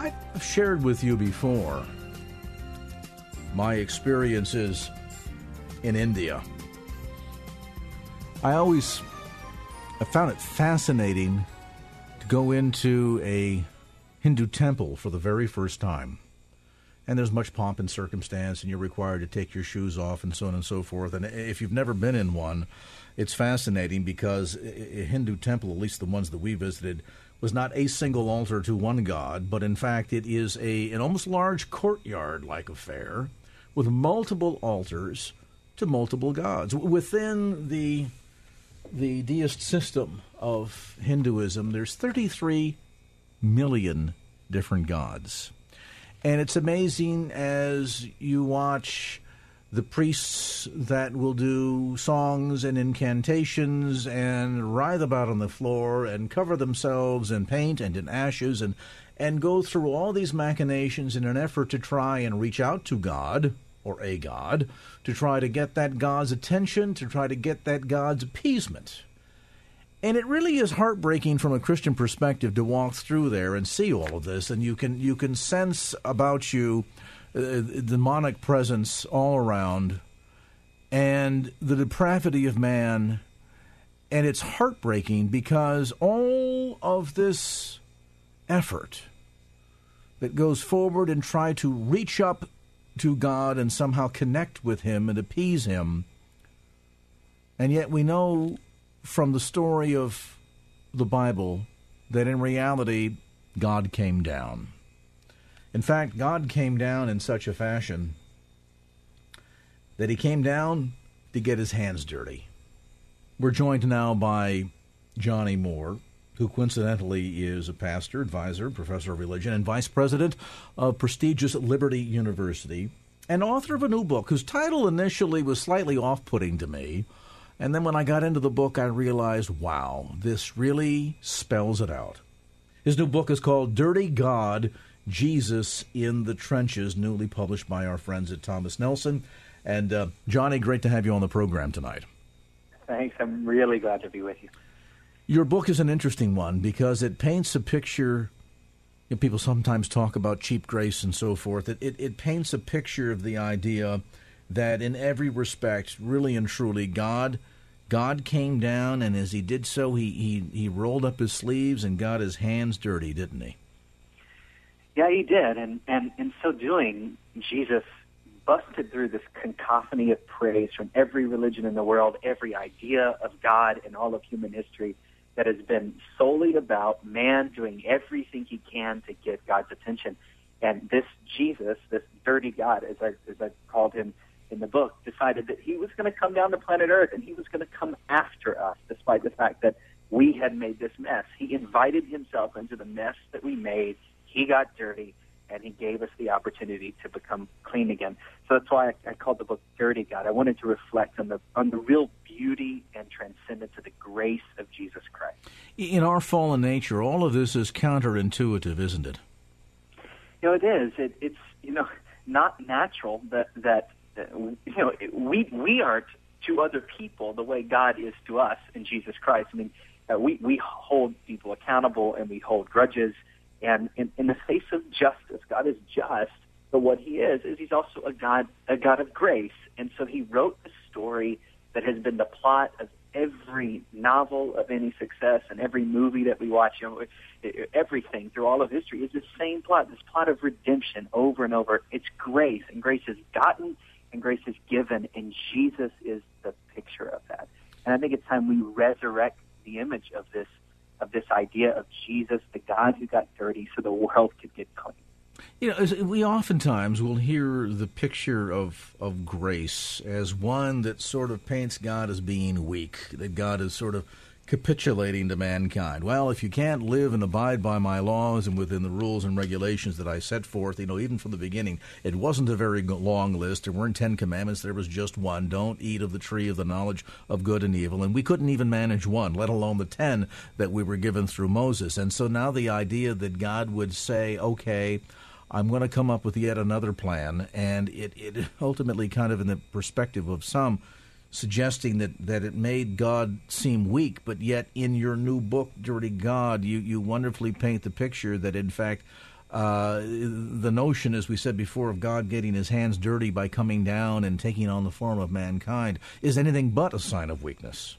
I've shared with you before my experiences in India. I always I found it fascinating to go into a Hindu temple for the very first time. And there's much pomp and circumstance, and you're required to take your shoes off and so on and so forth. And if you've never been in one, it's fascinating because a Hindu temple, at least the ones that we visited, was not a single altar to one god, but in fact it is a an almost large courtyard like affair with multiple altars to multiple gods. Within the the deist system of Hinduism, there's 33 million different gods. And it's amazing as you watch the priests that will do songs and incantations and writhe about on the floor and cover themselves in paint and in ashes and and go through all these machinations in an effort to try and reach out to God or a God to try to get that God's attention, to try to get that God's appeasement. And it really is heartbreaking from a Christian perspective to walk through there and see all of this and you can you can sense about you uh, demonic presence all around, and the depravity of man. And it's heartbreaking because all of this effort that goes forward and try to reach up to God and somehow connect with Him and appease Him. And yet we know from the story of the Bible that in reality, God came down. In fact, God came down in such a fashion that he came down to get his hands dirty. We're joined now by Johnnie Moore, who coincidentally is a pastor, advisor, professor of religion, and vice president of prestigious Liberty University, and author of a new book whose title initially was slightly off putting to me. And then when I got into the book, I realized, wow, this really spells it out. His new book is called Dirty God Jesus in the Trenches, newly published by our friends at Thomas Nelson. And uh, Johnnie, great to have you on the program tonight. Thanks. I'm really glad to be with you. Your book is an interesting one because it paints a picture. You know, people sometimes talk about cheap grace and so forth. It, it, it paints a picture of the idea that, in every respect, really and truly, God God came down, and as He did so, He He, he rolled up His sleeves and got His hands dirty, didn't He? Yeah, he did, and and in so doing, Jesus busted through this cacophony of praise from every religion in the world, every idea of God in all of human history that has been solely about man doing everything he can to get God's attention. And this Jesus, this dirty God, as I as I called him in the book, decided that he was going to come down to planet Earth and he was going to come after us, despite the fact that we had made this mess. He invited himself into the mess that we made he got dirty, and he gave us the opportunity to become clean again. So that's why I, I called the book "Dirty God." I wanted to reflect on the on the real beauty and transcendence of the grace of Jesus Christ. In our fallen nature, all of this is counterintuitive, isn't it? You know, it is. It, it's you know not natural that that you know we we are to other people the way God is to us in Jesus Christ. I mean, uh, we we hold people accountable and we hold grudges and in, in the face of justice, God is just, but what He is is He's also a God, a God of grace. And so He wrote a story that has been the plot of every novel of any success and every movie that we watch, you know, everything through all of history is the same plot, this plot of redemption over and over. It's grace, and grace is gotten and grace is given, and Jesus is the picture of that. And I think it's time we resurrect the image of this of this idea of Jesus, the God who got dirty so the world could get clean. You know, we oftentimes will hear the picture of, of grace as one that sort of paints God as being weak, that God is sort of capitulating to mankind. Well, if you can't live and abide by my laws and within the rules and regulations that I set forth, you know, even from the beginning, it wasn't a very long list. There weren't Ten Commandments. There was just one. Don't eat of the tree of the knowledge of good and evil. And we couldn't even manage one, let alone the ten that we were given through Moses. And so now the idea that God would say, okay, I'm going to come up with yet another plan, and it, it ultimately kind of in the perspective of some – suggesting that, that it made God seem weak, but yet in your new book, Dirty God, you, you wonderfully paint the picture that, in fact, uh, the notion, as we said before, of God getting his hands dirty by coming down and taking on the form of mankind is anything but a sign of weakness.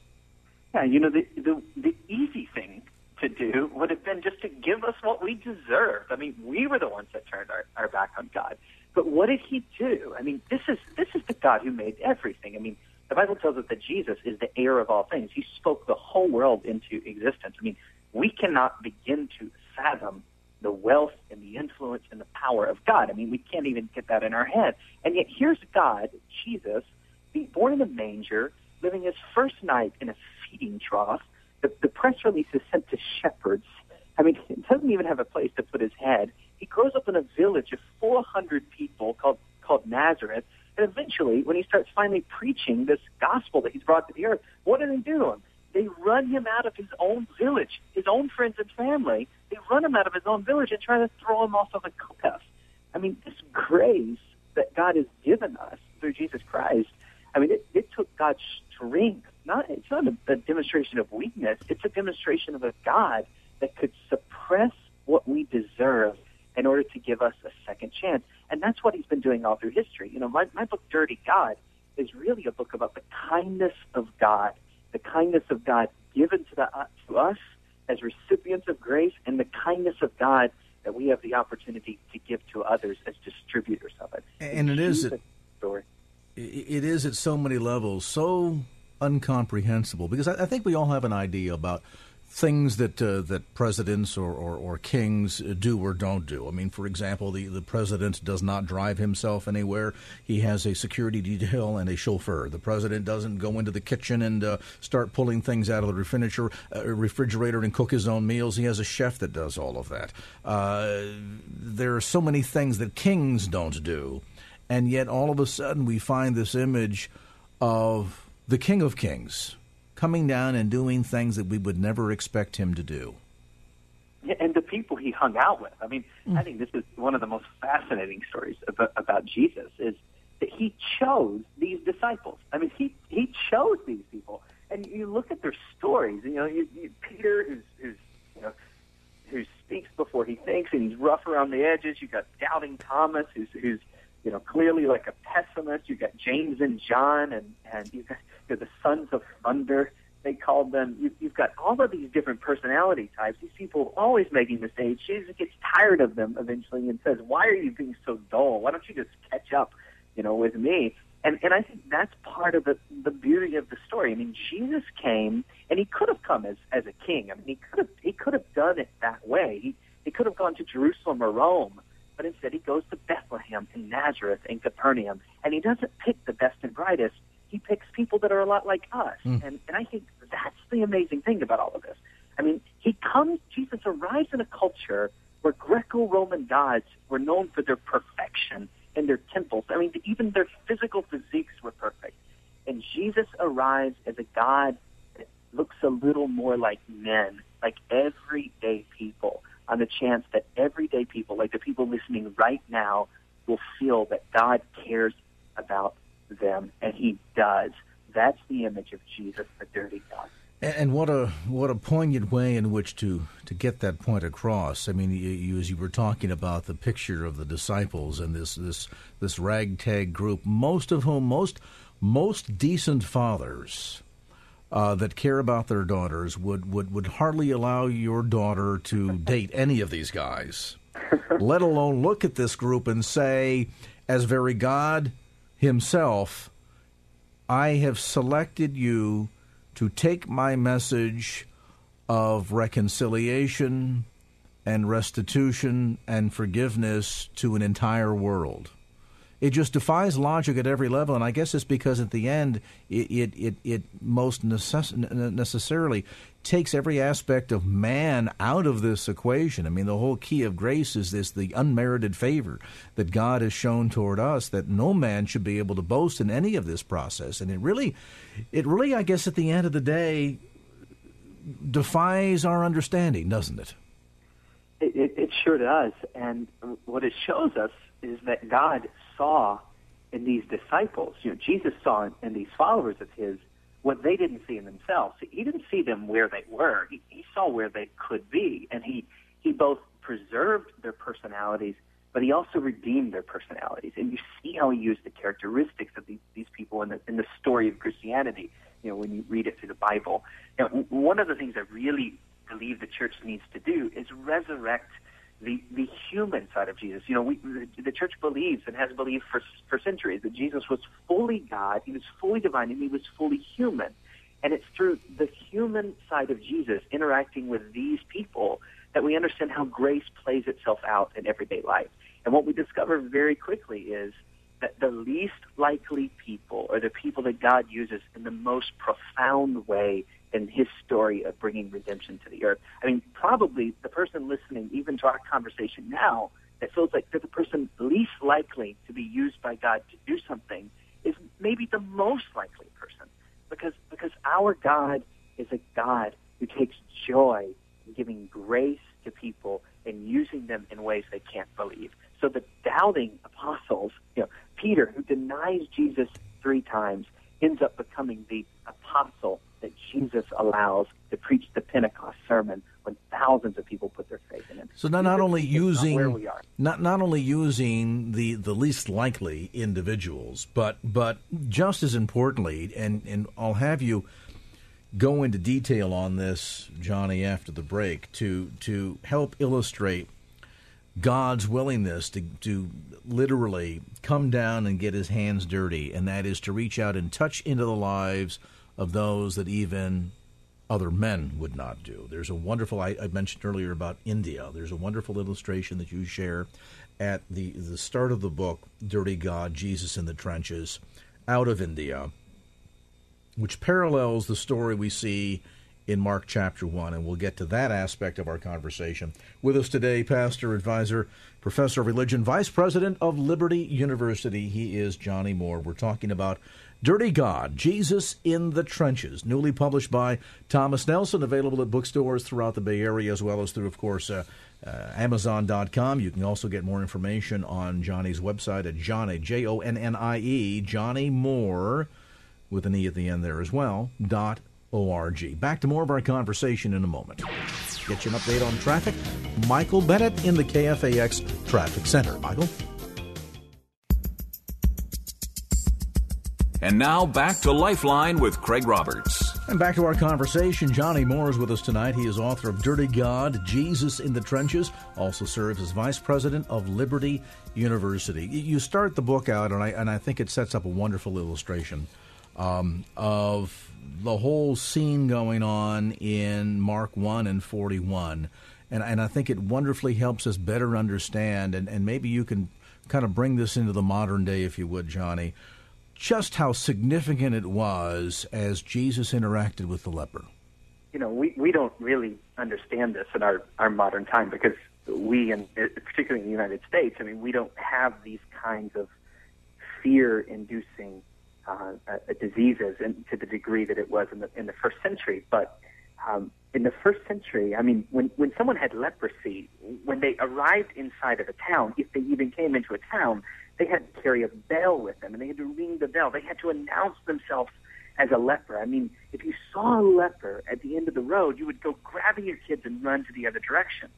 Yeah, you know, the, the, the easy thing to do would have been just to give us what we deserved. I mean, we were the ones that turned our, our back on God. But what did he do? I mean, this is this is the God who made everything. I mean, the Bible tells us that Jesus is the heir of all things. He spoke the whole world into existence. I mean, we cannot begin to fathom the wealth and the influence and the power of God. I mean, we can't even get that in our head. And yet here's God, Jesus, being born in a manger, living his first night in a feeding trough. The, the press release is sent to shepherds. I mean, he doesn't even have a place to put his head. He grows up in a village of 400 people called called Nazareth. And eventually, when he starts finally preaching this gospel that he's brought to the earth, what do they do to him? They run him out of his own village, his own friends and family. They run him out of his own village and try to throw him off of a cliff. I mean, this grace that God has given us through Jesus Christ, I mean, it, it took God's strength. Not it's not a, a demonstration of weakness. It's a demonstration of a God that could suppress what we deserve in order to give us a second chance. And that's what he's been doing all through history. You know, my, my book, Dirty God, is really a book about the kindness of God, the kindness of God given to, the, uh, to us as recipients of grace, and the kindness of God that we have the opportunity to give to others as distributors of it. And it is at, story. It is at so many levels so incomprehensible because I, I think we all have an idea about things that uh, that presidents or, or, or, kings do or don't do. I mean, for example, the, the president does not drive himself anywhere. He has a security detail and a chauffeur. The president doesn't go into the kitchen and uh, start pulling things out of the refrigerator, uh, refrigerator and cook his own meals. He has a chef that does all of that. Uh, there are so many things that kings don't do, and yet all of a sudden we find this image of the King of Kings coming down and doing things that we would never expect him to do. Yeah, and the people he hung out with. I mean, mm. I think this is one of the most fascinating stories about, about Jesus is that he chose these disciples. I mean, he he chose these people, and you look at their stories. You know, you, you, Peter, who's, who's you know, who speaks before he thinks, and he's rough around the edges. You got doubting Thomas, who's who's you know clearly like a pessimist. You got James and John, and and you got you know, the sons of thunder. They called them. You, you've got all of these different personality types. These people always making mistakes. Jesus gets tired of them eventually and says, "Why are you being so dull? Why don't you just catch up, you know, with me?" And and I think that's part of the the beauty of the story. I mean, Jesus came, and he could have come as as a king. I mean, he could have he could have done it that way. He he could have gone to Jerusalem or Rome, but instead he goes to Bethlehem and Nazareth and Capernaum, and he doesn't pick the best and brightest he picks people that are a lot like us. Mm. And, and I think that's the amazing thing about all of this. I mean, he comes, Jesus arrives in a culture where Greco Roman gods were known for their perfection in their temples. I mean, even their physical physiques were perfect. And Jesus arrives as a God that looks a little more like men, like everyday people, on the chance that everyday people, like the people listening right now, will feel that God cares about them, and he does. That's the image of Jesus, the dirty God. And what a what a poignant way in which to, to get that point across. I mean, you, you, as you were talking about the picture of the disciples and this this this ragtag group, most of whom most most decent fathers uh, that care about their daughters would, would, would hardly allow your daughter to date any of these guys, let alone look at this group and say, as very God Himself, I have selected you to take my message of reconciliation and restitution and forgiveness to an entire world. It just defies logic at every level, and I guess it's because at the end it it it, it most necess- necessarily takes every aspect of man out of this equation. I mean, the whole key of grace is this: the unmerited favor that God has shown toward us, that no man should be able to boast in any of this process, and it really, it really, I guess, at the end of the day, defies our understanding, doesn't it? It, it, it sure does. And what it shows us is that God saw in these disciples, you know, Jesus saw in, in these followers of his what they didn't see in themselves. He didn't see them where they were. He, he saw where they could be, and he he both preserved their personalities, but he also redeemed their personalities. And you see how he used the characteristics of these these people in the in the story of Christianity. You know, when you read it through the Bible. Now, one of the things I really believe the church needs to do is resurrect the the human side of Jesus. You know, we the, the church believes and has believed for for centuries that Jesus was fully God, he was fully divine, and he was fully human. And it's through the human side of Jesus interacting with these people that we understand how grace plays itself out in everyday life. And what we discover very quickly is that the least likely people are the people that God uses in the most profound way in his story of bringing redemption to the earth. I mean, probably the person listening, even to our conversation now, that feels like they're the person least likely to be used by God to do something is maybe the most likely person because because our God is a God who takes joy in giving grace to people and using them in ways they can't believe. So the doubting apostles, you know, Peter, who denies Jesus three times, ends up becoming the apostle that Jesus allows to preach the Pentecost sermon when thousands of people put their faith in him. So not, not only using not, not not only using the, the least likely individuals, but but just as importantly, and, and I'll have you go into detail on this, Johnnie, after the break to to help illustrate God's willingness to, to literally come down and get his hands dirty, and that is to reach out and touch into the lives of those that even other men would not do. There's a wonderful, I, I mentioned earlier about India, there's a wonderful illustration that you share at the, the start of the book, Dirty God, Jesus in the Trenches, out of India, which parallels the story we see in Mark chapter 1, and we'll get to that aspect of our conversation. With us today, pastor, advisor, professor of religion, vice president of Liberty University. He is Johnnie Moore. We're talking about Dirty God, Jesus in the Trenches, newly published by Thomas Nelson, available at bookstores throughout the Bay Area, as well as through, of course, uh, uh, Amazon.com. You can also get more information on Johnnie's website at Johnnie, J O N N I E, Johnnie Moore, with an E at the end there as well, dot org. Back to more of our conversation in a moment. Get you an update on traffic. Michael Bennett in the KFAX Traffic Center. Michael? And now back to Lifeline with Craig Roberts. And back to our conversation. Johnnie Moore is with us tonight. He is author of Dirty God, Jesus in the Trenches, also serves as vice president of Liberty University. You start the book out, and I, and I think it sets up a wonderful illustration um, of the whole scene going on in Mark 1 and 41. And, and I think it wonderfully helps us better understand, and, and maybe you can kind of bring this into the modern day, if you would, Johnnie, just how significant it was as Jesus interacted with the leper. You know, we, we don't really understand this in our, our modern time because we, and particularly in the United States, I mean, we don't have these kinds of fear inducing uh, uh, diseases to the degree that it was in the in the first century. But um, in the first century, I mean, when when someone had leprosy, when they arrived inside of a town, if they even came into a town, they had to carry a bell with them, and they had to ring the bell. They had to announce themselves as a leper. I mean, if you saw a leper at the end of the road, you would go grabbing your kids and run to the other direction.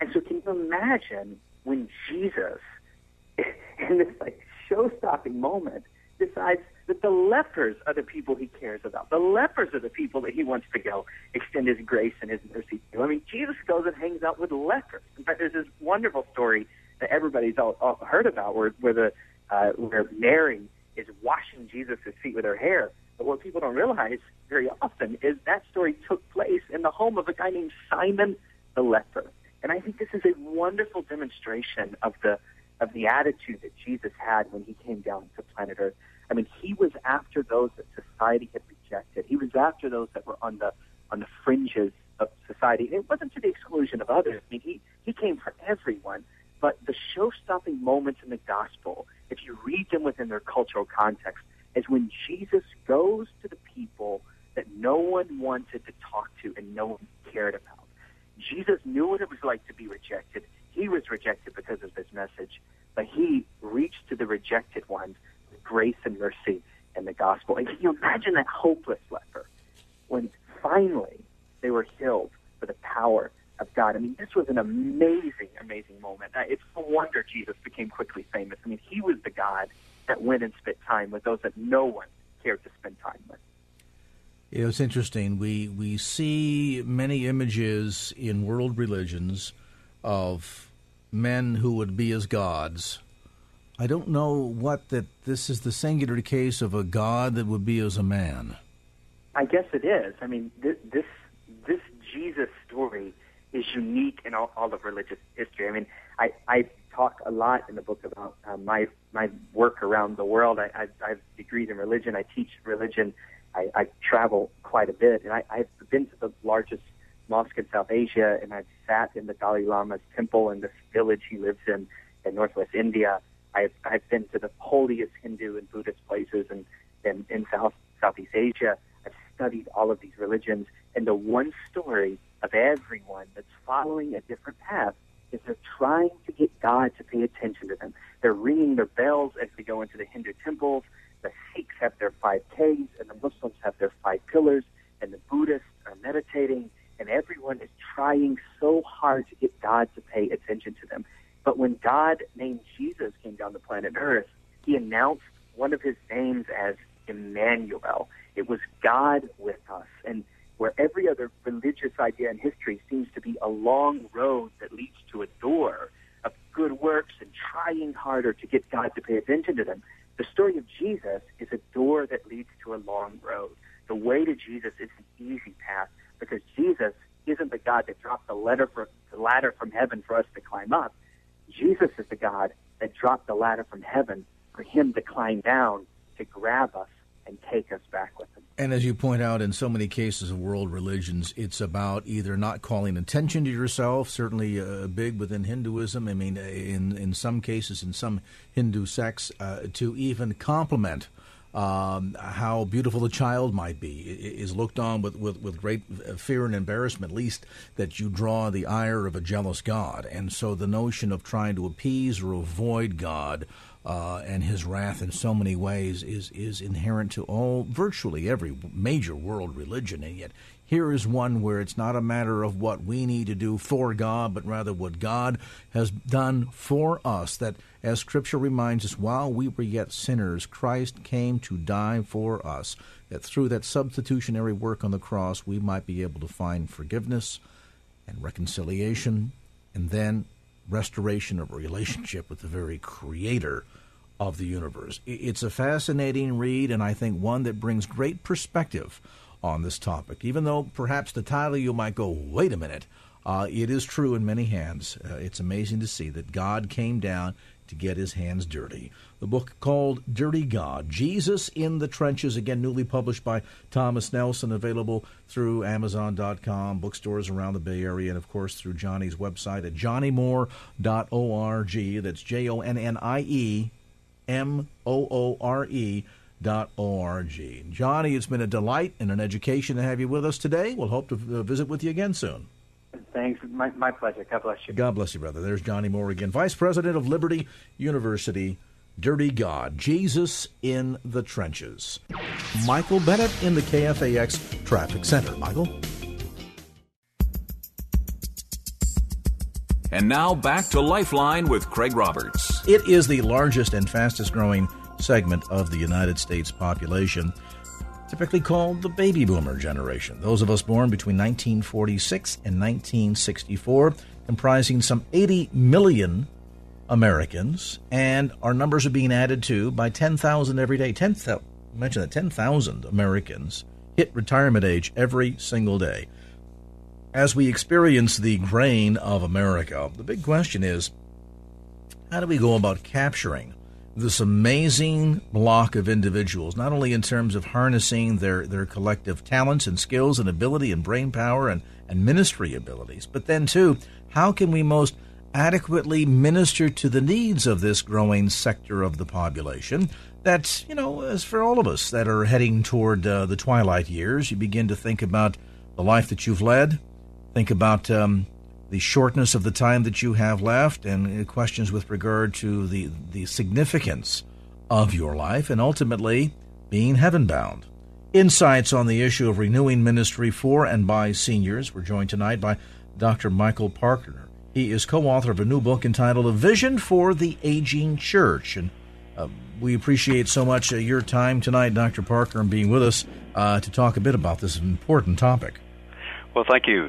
And so, can you imagine when Jesus, in this like show-stopping moment, decides that the lepers are the people he cares about. The lepers are the people that he wants to go extend his grace and his mercy to. I mean, Jesus goes and hangs out with lepers. In fact, there's this wonderful story that everybody's all, all heard about where, where the uh, where Mary is washing Jesus' feet with her hair. But what people don't realize very often is that story took place in the home of a guy named Simon the leper. And I think this is a wonderful demonstration of the of the attitude that Jesus had when he came down to planet Earth. I mean, he was after those that society had rejected. He was after those that were on the on the fringes of society. And it wasn't to the exclusion of others. I mean, he he came for everyone. But the show-stopping moments in the gospel, if you read them within their cultural context, is when Jesus goes to the people that no one wanted to talk to and no one cared about. Jesus knew what it was like to be rejected. He was rejected because of his message, but he reached to the rejected ones with grace and mercy and the gospel. And can you imagine that hopeless leper when finally they were healed for the power of God? I mean, this was an amazing, amazing moment. Uh, It's no wonder Jesus became quickly famous. I mean, he was the God that went and spent time with those that no one cared to spend time with. Know, it's interesting. We we see many images in world religions of men who would be as gods. I don't know what that this is the singular case of a god that would be as a man. I guess it is. I mean, this, this Jesus story is unique in all, all of religious history. I mean, I, I talk a lot in the book about uh, my my work around the world. I, I, I have degrees in religion. I teach religion. I, I travel quite a bit, and I, I've been to the largest mosque in South Asia, and I've sat in the Dalai Lama's temple in this village he lives in in Northwest India. I've I've been to the holiest Hindu and Buddhist places in in, in South Southeast Asia. I've studied all of these religions, and the one story of everyone that's following a different path is they're trying to get God to pay attention to them. They're ringing their bells as they go into the Hindu temples. The Sikhs have their five Ks, and the Muslims have their five pillars, and the Buddhists are meditating, and everyone is trying so hard to get God to pay attention to them. But when God named Jesus came down to planet Earth, he announced one of his names as Emmanuel. It was God with us. And where every other religious idea in history seems to be a long road that leads to a door of good works and trying harder to get God to pay attention to them, the story of Jesus is a door that leads to a long road. The way to Jesus is an easy path because Jesus isn't the God that dropped the ladder, for, the ladder from heaven for us to climb up. Jesus is the God that dropped the ladder from heaven for him to climb down to grab us and take us back with him. And as you point out, in so many cases of world religions, it's about either not calling attention to yourself, certainly uh, big within Hinduism. I mean, in, in some cases, in some Hindu sects, uh, to even compliment um, how beautiful the child might be is looked on with, with, with great fear and embarrassment, least that you draw the ire of a jealous God. And so the notion of trying to appease or avoid God uh, and his wrath in so many ways is is inherent to all virtually every major world religion, and yet here is one where it's not a matter of what we need to do for God, but rather what God has done for us. That, as Scripture reminds us, while we were yet sinners, Christ came to die for us. That through that substitutionary work on the cross, we might be able to find forgiveness and reconciliation, and then restoration of a relationship with the very creator of the universe. It's a fascinating read, and I think one that brings great perspective on this topic. Even though perhaps the title you might go, wait a minute, uh, it is true in many hands. Uh, it's amazing to see that God came down to get his hands dirty. The book called Dirty God Jesus in the Trenches, again, newly published by Thomas Nelson, available through Amazon.com, bookstores around the Bay Area, and of course through Johnnie's website at johnniemoore.org. That's J O N N I E M O O R E. Dot org. Johnnie, it's been a delight and an education to have you with us today. We'll hope to visit with you again soon. Thanks. My, my pleasure. God bless you. God bless you, brother. There's Johnnie Moore again, Vice President of Liberty University. Dirty God, Jesus in the Trenches. Michael Bennett in the KFAX Traffic Center. Michael? And now back to Lifeline with Craig Roberts. It is the largest and fastest growing segment of the United States population, typically called the baby boomer generation. Those of us born between 1946 and 1964, comprising some 80 million Americans, and our numbers are being added to by 10,000 every day. 10,000, imagine that 10,000 Americans hit retirement age every single day. As we experience the grain of America, the big question is how do we go about capturing this amazing block of individuals, not only in terms of harnessing their, their collective talents and skills and ability and brain power and, and ministry abilities, but then, too, how can we most adequately minister to the needs of this growing sector of the population that, you know, as for all of us that are heading toward uh, the twilight years, you begin to think about the life that you've led, think about um, the shortness of the time that you have left, and uh, questions with regard to the, the significance of your life, and ultimately being heaven bound. Insights on the issue of renewing ministry for and by seniors. We're joined tonight by Dr. Michael Parker. He is co author of a new book entitled A Vision for the Aging Church. And uh, we appreciate so much uh, your time tonight, Dr. Parker, and being with us uh, to talk a bit about this important topic. Well, thank you.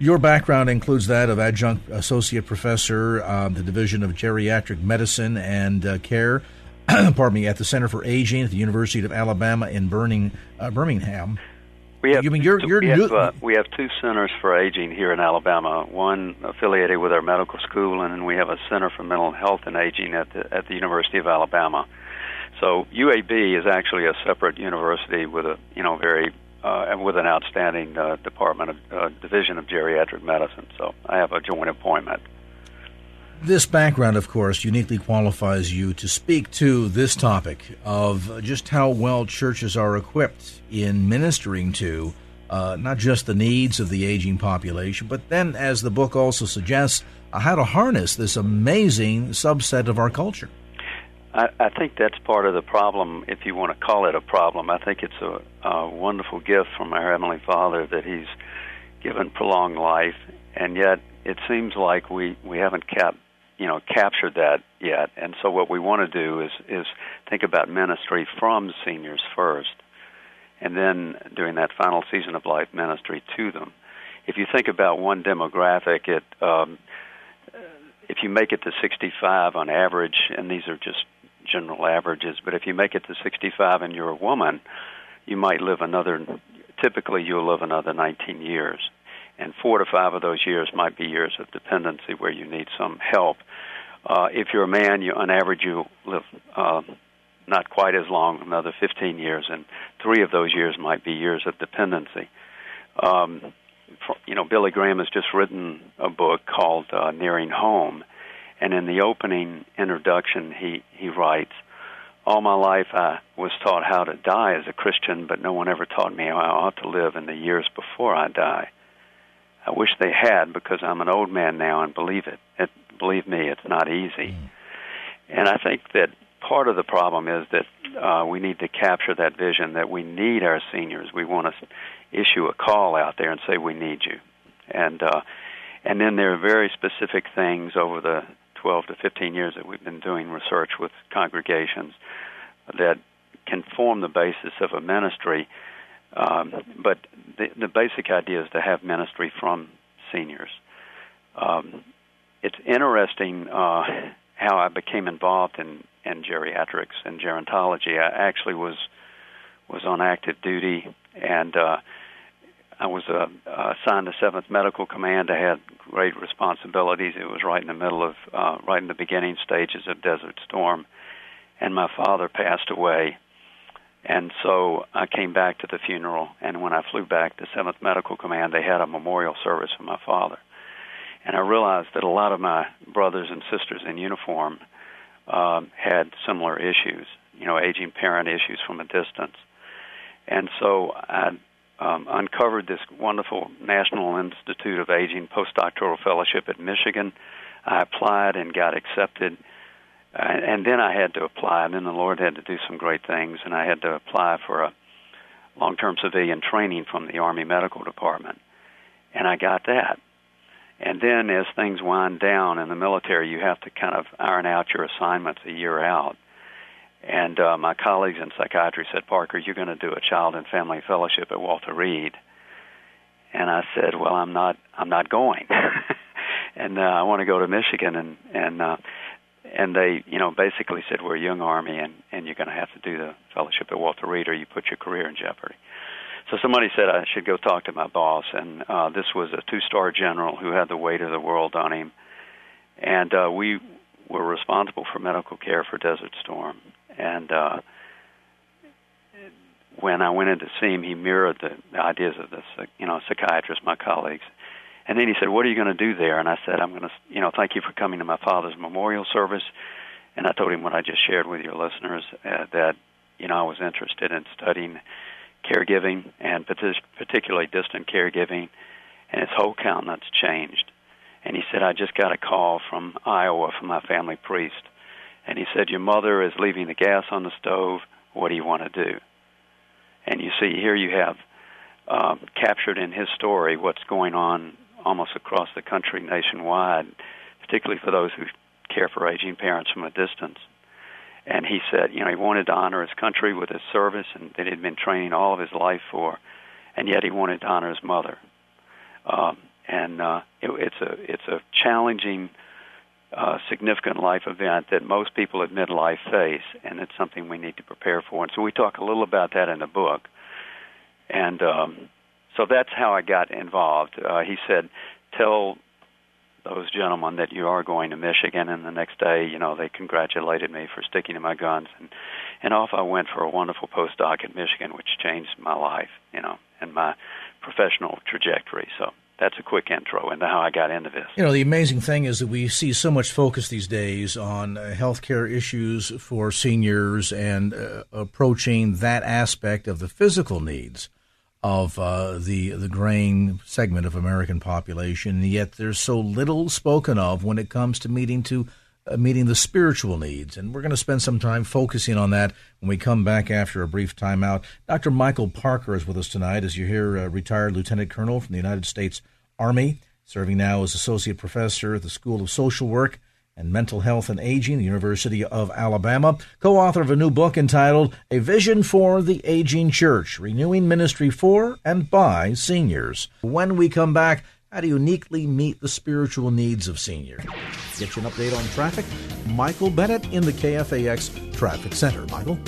Your background includes that of adjunct associate professor, um, the Division of Geriatric Medicine and uh, Care, pardon me, at the Center for Aging at the University of Alabama in Burning, uh, Birmingham. We have, you mean you're, you're we, have, uh, we have two centers for aging here in Alabama. One affiliated with our medical school, and then we have a center for mental health and aging at the at the University of Alabama. So UAB is actually a separate university with a you know very uh, with an outstanding uh, department of uh, division of geriatric medicine. So I have a joint appointment. This background, of course, uniquely qualifies you to speak to this topic of just how well churches are equipped in ministering to uh, not just the needs of the aging population, but then, as the book also suggests, how to harness this amazing subset of our culture. I, think that's part of the problem, if you want to call it a problem. I think it's a, a wonderful gift from our Heavenly Father that He's given prolonged life, and yet it seems like we, we haven't kept you know captured that yet. And so what we want to do is is think about ministry from seniors first, and then doing that final season of life ministry to them. If you think about one demographic, it um, if you make it to 65 on average, and these are just general averages, but if you make it to 65 and you're a woman, you might live another. Typically, you'll live another 19 years and four to five of those years might be years of dependency where you need some help. Uh, if you're a man, you on average you live uh, not quite as long, another 15 years, and three of those years might be years of dependency. Um, for, you know, Billy Graham has just written a book called uh, Nearing Home, and in the opening introduction, he he writes. All my life, I was taught how to die as a Christian, but no one ever taught me how I ought to live in the years before I die. I wish they had because I'm an old man now and believe it. it believe me, it's not easy. Mm. And I think that part of the problem is that uh, we need to capture that vision that we need our seniors. We want to issue a call out there and say we need you. And uh, and then there are very specific things over the 12 to 15 years that we've been doing research with congregations that can form the basis of a ministry um, but the, the basic idea is to have ministry from seniors. Um, it's interesting uh, how I became involved in, in geriatrics and gerontology. I actually was was on active duty, and uh, I was uh, assigned to Seventh Medical Command. I had great responsibilities. It was right in the middle of, uh, right in the beginning stages of Desert Storm, and my father passed away and so I came back to the funeral, and when I flew back to 7th Medical Command, they had a memorial service for my father. And I realized that a lot of my brothers and sisters in uniform um, had similar issues, you know, aging parent issues from a distance. And so I um, uncovered this wonderful National Institute of Aging postdoctoral fellowship at Michigan. I applied and got accepted and, then I had to apply, and then the Lord had to do some great things, and I had to apply for a long-term civilian training from the Army Medical Department, and I got that. And then as things wind down in the military, you have to kind of iron out your assignments a year out. And uh, my colleagues in psychiatry said, Parker, you're going to do a child and family fellowship at Walter Reed. And I said, well, I'm not, I'm not going. and uh, I want to go to Michigan. And, and, uh, and they, you know, basically said, we're a young army and, and you're going to have to do the fellowship at Walter Reed or you put your career in jeopardy. So somebody said I should go talk to my boss, and uh, this was a two-star general who had the weight of the world on him, and uh, we were responsible for medical care for Desert Storm. And uh, when I went in to see him, he mirrored the, ideas of the you know psychiatrists, my colleagues. And then he said, "What are you going to do there?" And I said, "I'm going to, you know, thank you for coming to my father's memorial service." And I told him what I just shared with your listeners uh, that you know I was interested in studying caregiving and particularly distant caregiving, and his whole countenance changed. And he said, I just got a call from Iowa from my family priest. And he said, Your mother is leaving the gas on the stove. What do you want to do? And you see, here you have um, captured in his story what's going on almost across the country nationwide, particularly for those who care for aging parents from a distance and he said, you know, he wanted to honor his country with his service, and that he'd been training all of his life for, and yet he wanted to honor his mother. Um, and uh, it, it's a it's a challenging, uh, significant life event that most people at midlife face, and it's something we need to prepare for. And so we talk a little about that in the book. And um, so that's how I got involved. Uh, he said, "Tell those gentlemen that you are going to Michigan, and the next day, you know, they congratulated me for sticking to my guns, and and off I went for a wonderful postdoc at Michigan, which changed my life, you know, and my professional trajectory. So that's a quick intro into how I got into this. You know, the amazing thing is that we see so much focus these days on uh, healthcare issues for seniors and uh, approaching that aspect of the physical needs of uh, the the graying segment of American population, and yet there's so little spoken of when it comes to meeting to Uh, meeting the spiritual needs. And we're going to spend some time focusing on that when we come back after a brief timeout. Dr. Michael Parker is with us tonight, as you hear, a retired lieutenant colonel from the United States Army, serving now as associate professor at the School of Social Work and Mental Health and Aging, the University of Alabama, co author of a new book entitled A Vision for the Aging Church Renewing Ministry for and by Seniors. When we come back, how to uniquely meet the spiritual needs of seniors. Get you an update on traffic. Michael Bennett in the KFAX Traffic Center. Michael?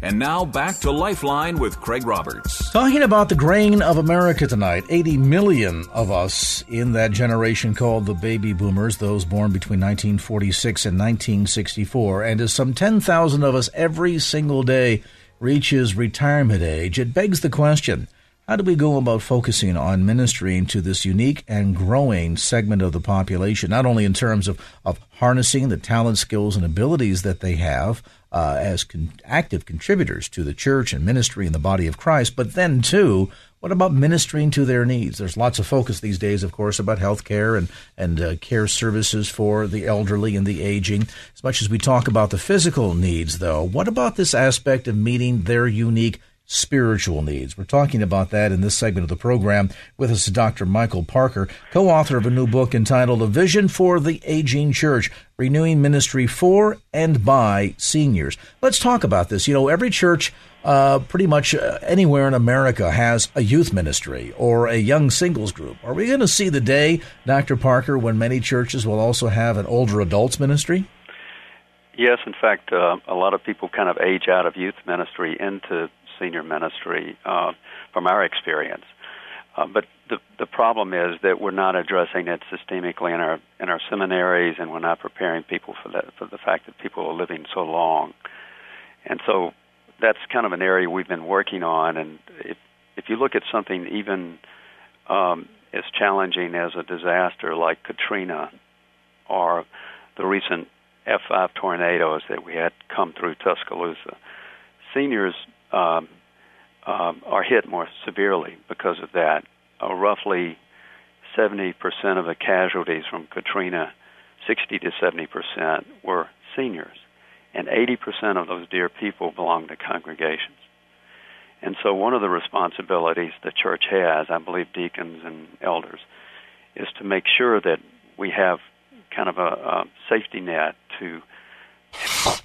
And now back to Lifeline with Craig Roberts. Talking about the grain of America tonight. 80 million of us in that generation called the baby boomers, those born between 1946 and 1964. And as some 10,000 of us every single day reaches retirement age, it begs the question how do we go about focusing on ministering to this unique and growing segment of the population, not only in terms of, of harnessing the talent, skills, and abilities that they have uh, as con- active contributors to the church and ministry in the body of Christ, but then, too, what about ministering to their needs? There's lots of focus these days, of course, about health care and, and uh, care services for the elderly and the aging. As much as we talk about the physical needs, though, what about this aspect of meeting their unique spiritual needs. We're talking about that in this segment of the program. With us is Dr. Michael Parker, co author of a new book entitled A Vision for the Aging Church Renewing Ministry for and by Seniors. Let's talk about this. You know, every church. Uh, pretty much uh, anywhere in America has a youth ministry or a young singles group. Are we going to see the day, Dr. Parker, when many churches will also have an older adults ministry? Yes, in fact, uh, a lot of people kind of age out of youth ministry into senior ministry uh, from our experience. Uh, but the the problem is that we're not addressing it systemically in our in our seminaries, and we're not preparing people for that for the fact that people are living so long, and so that's kind of an area we've been working on. And if if you look at something even um, as challenging as a disaster like Katrina, or the recent F5 tornadoes that we had come through Tuscaloosa, seniors um, um, are hit more severely because of that. Uh, roughly 70% of the casualties from Katrina, 60 to 70%, were seniors. And 80% of those dear people belong to congregations. And so, one of the responsibilities the church has, I believe deacons and elders, is to make sure that we have kind of a, a safety net to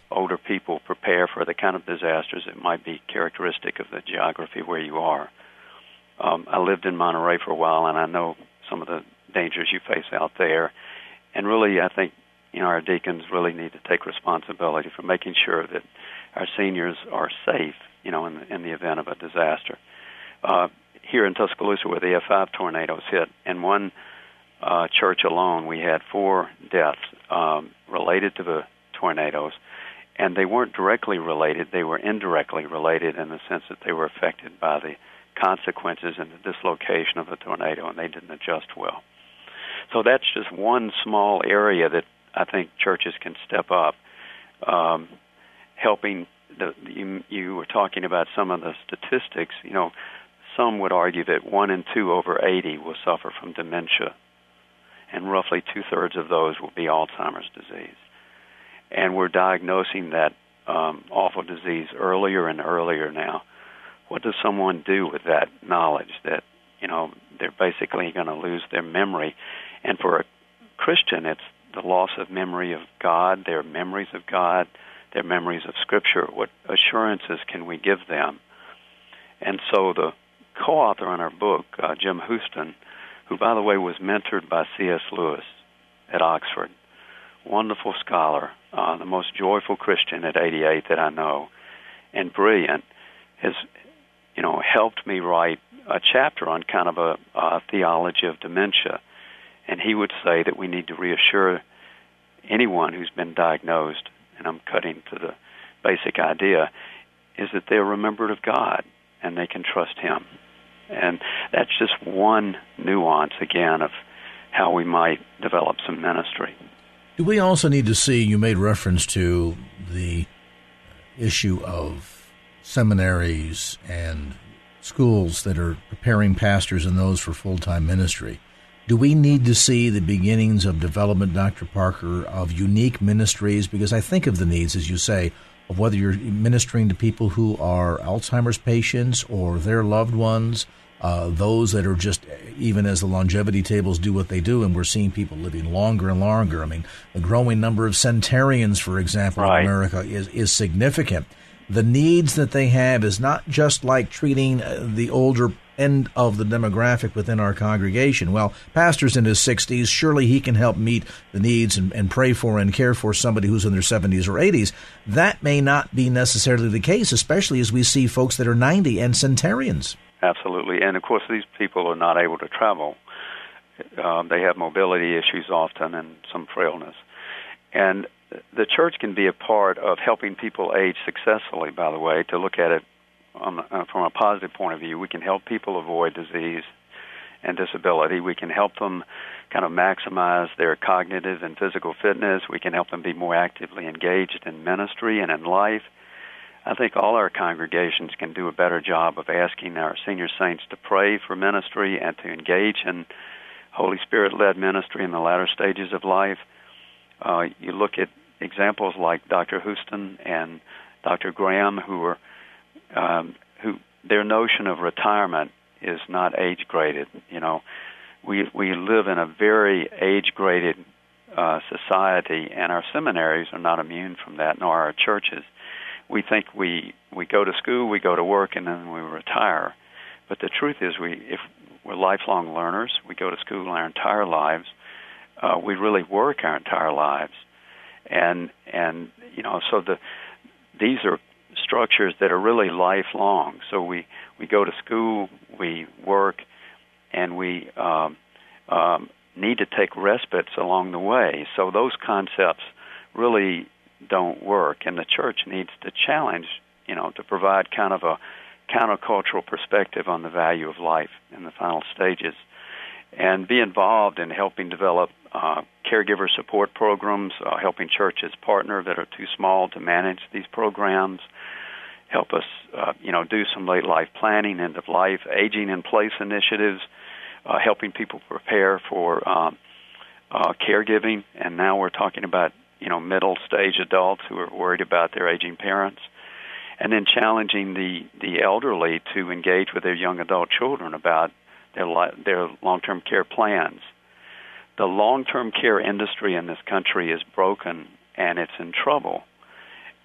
older people prepare for the kind of disasters that might be characteristic of the geography where you are. Um, I lived in Monterey for a while, and I know some of the dangers you face out there. And really, I think you know our deacons really need to take responsibility for making sure that our seniors are safe. You know, in the, in the event of a disaster. Uh, here in Tuscaloosa, where the F5 tornadoes hit, in one uh, church alone, we had four deaths um, related to the tornadoes, and they weren't directly related; they were indirectly related in the sense that they were affected by the consequences and the dislocation of the tornado, and they didn't adjust well. So that's just one small area that I think churches can step up, um, helping. The, you, you were talking about some of the statistics. You know, some would argue that one in two over 80 will suffer from dementia, and roughly two thirds of those will be Alzheimer's disease. And we're diagnosing that um, awful disease earlier and earlier now what does someone do with that knowledge that you know they're basically going to lose their memory and for a christian it's the loss of memory of god their memories of god their memories of scripture what assurances can we give them and so the co-author on our book uh, jim houston who by the way was mentored by cs lewis at oxford wonderful scholar uh, the most joyful christian at 88 that i know and brilliant has you know, helped me write a chapter on kind of a, a theology of dementia. And he would say that we need to reassure anyone who's been diagnosed, and I'm cutting to the basic idea, is that they're remembered of God and they can trust Him. And that's just one nuance, again, of how we might develop some ministry. Do we also need to see, you made reference to the issue of seminaries and schools that are preparing pastors and those for full time ministry. Do we need to see the beginnings of development, Dr. Parker, of unique ministries? Because I think of the needs, as you say, of whether you're ministering to people who are Alzheimer's patients or their loved ones, uh, those that are just, even as the longevity tables do what they do, and we're seeing people living longer and longer. I mean, the growing number of centenarians, for example, right. in America is, is significant the needs that they have is not just like treating uh, the older end of the demographic within our congregation. Well, pastor's in his 60s, surely he can help meet the needs and, and, pray for and care for somebody who's in their 70s or 80s. That may not be necessarily the case, especially as we see folks that are 90 and centenarians. Absolutely. And of course, these people are not able to travel. Um, they have mobility issues often and some frailness. And the church can be a part of helping people age successfully. By the way, to look at it on, uh, from a positive point of view, we can help people avoid disease and disability. We can help them kind of maximize their cognitive and physical fitness. We can help them be more actively engaged in ministry and in life. I think all our congregations can do a better job of asking our senior saints to pray for ministry and to engage in Holy Spirit led ministry in the latter stages of life. Uh, you look at examples like Dr. Houston and Dr. Graham, who were um, who their notion of retirement is not age graded. You know, we we live in a very age graded uh, society, and our seminaries are not immune from that, nor our churches. We think we we go to school, we go to work, and then we retire. But the truth is, we if we're lifelong learners, we go to school our entire lives. Uh, we really work our entire lives and and you know so the these are structures that are really lifelong. So we we go to school, we work, and we um, um, need to take respites along the way. So those concepts really don't work, and the church needs to challenge, you know, to provide kind of a countercultural perspective on the value of life in the final stages, and be involved in helping develop uh, caregiver support programs, uh, helping churches partner that are too small to manage these programs, help us, uh, you know, do some late life planning, end of life, aging in place initiatives, uh, helping people prepare for um, uh, caregiving, and now we're talking about you know middle stage adults who are worried about their aging parents, and then challenging the the elderly to engage with their young adult children about their li- their long term care plans. The long-term care industry in this country is broken and it's in trouble.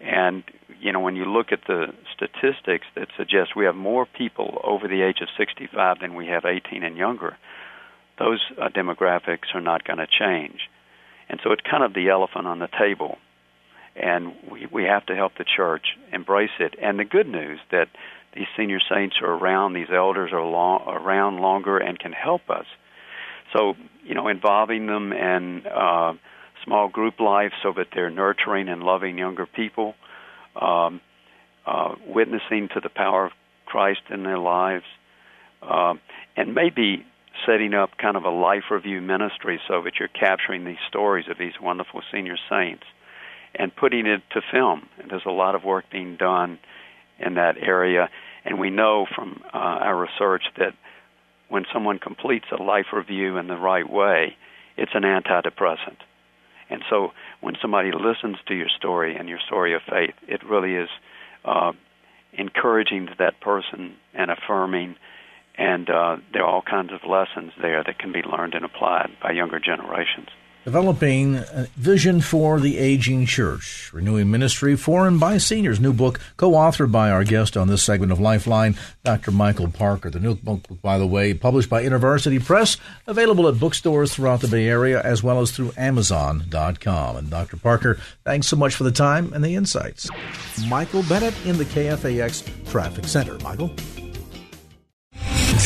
And you know, when you look at the statistics that suggest we have more people over the age of 65 than we have 18 and younger, those uh, demographics are not going to change. And so it's kind of the elephant on the table. And we, we have to help the church embrace it. And the good news that these senior saints are around, these elders are long, around longer and can help us. So, you know, involving them and uh, small group life so that they're nurturing and loving younger people, um, uh, witnessing to the power of Christ in their lives, uh, and maybe setting up kind of a life review ministry so that you're capturing these stories of these wonderful senior saints and putting it to film. And there's a lot of work being done in that area, and we know from uh, our research that when someone completes a life review in the right way, it's an antidepressant. And so when somebody listens to your story and your story of faith, it really is uh, encouraging to that person and affirming. And uh, there are all kinds of lessons there that can be learned and applied by younger generations developing a vision for the aging church, renewing ministry for and by seniors. New book, co-authored by our guest on this segment of Lifeline, Dr. Michael Parker. The new book, by the way, published by InterVarsity Press, available at bookstores throughout the Bay Area as well as through Amazon.com. And Dr. Parker, thanks so much for the time and the insights. Michael Bennett in the KFAX Traffic Center. Michael.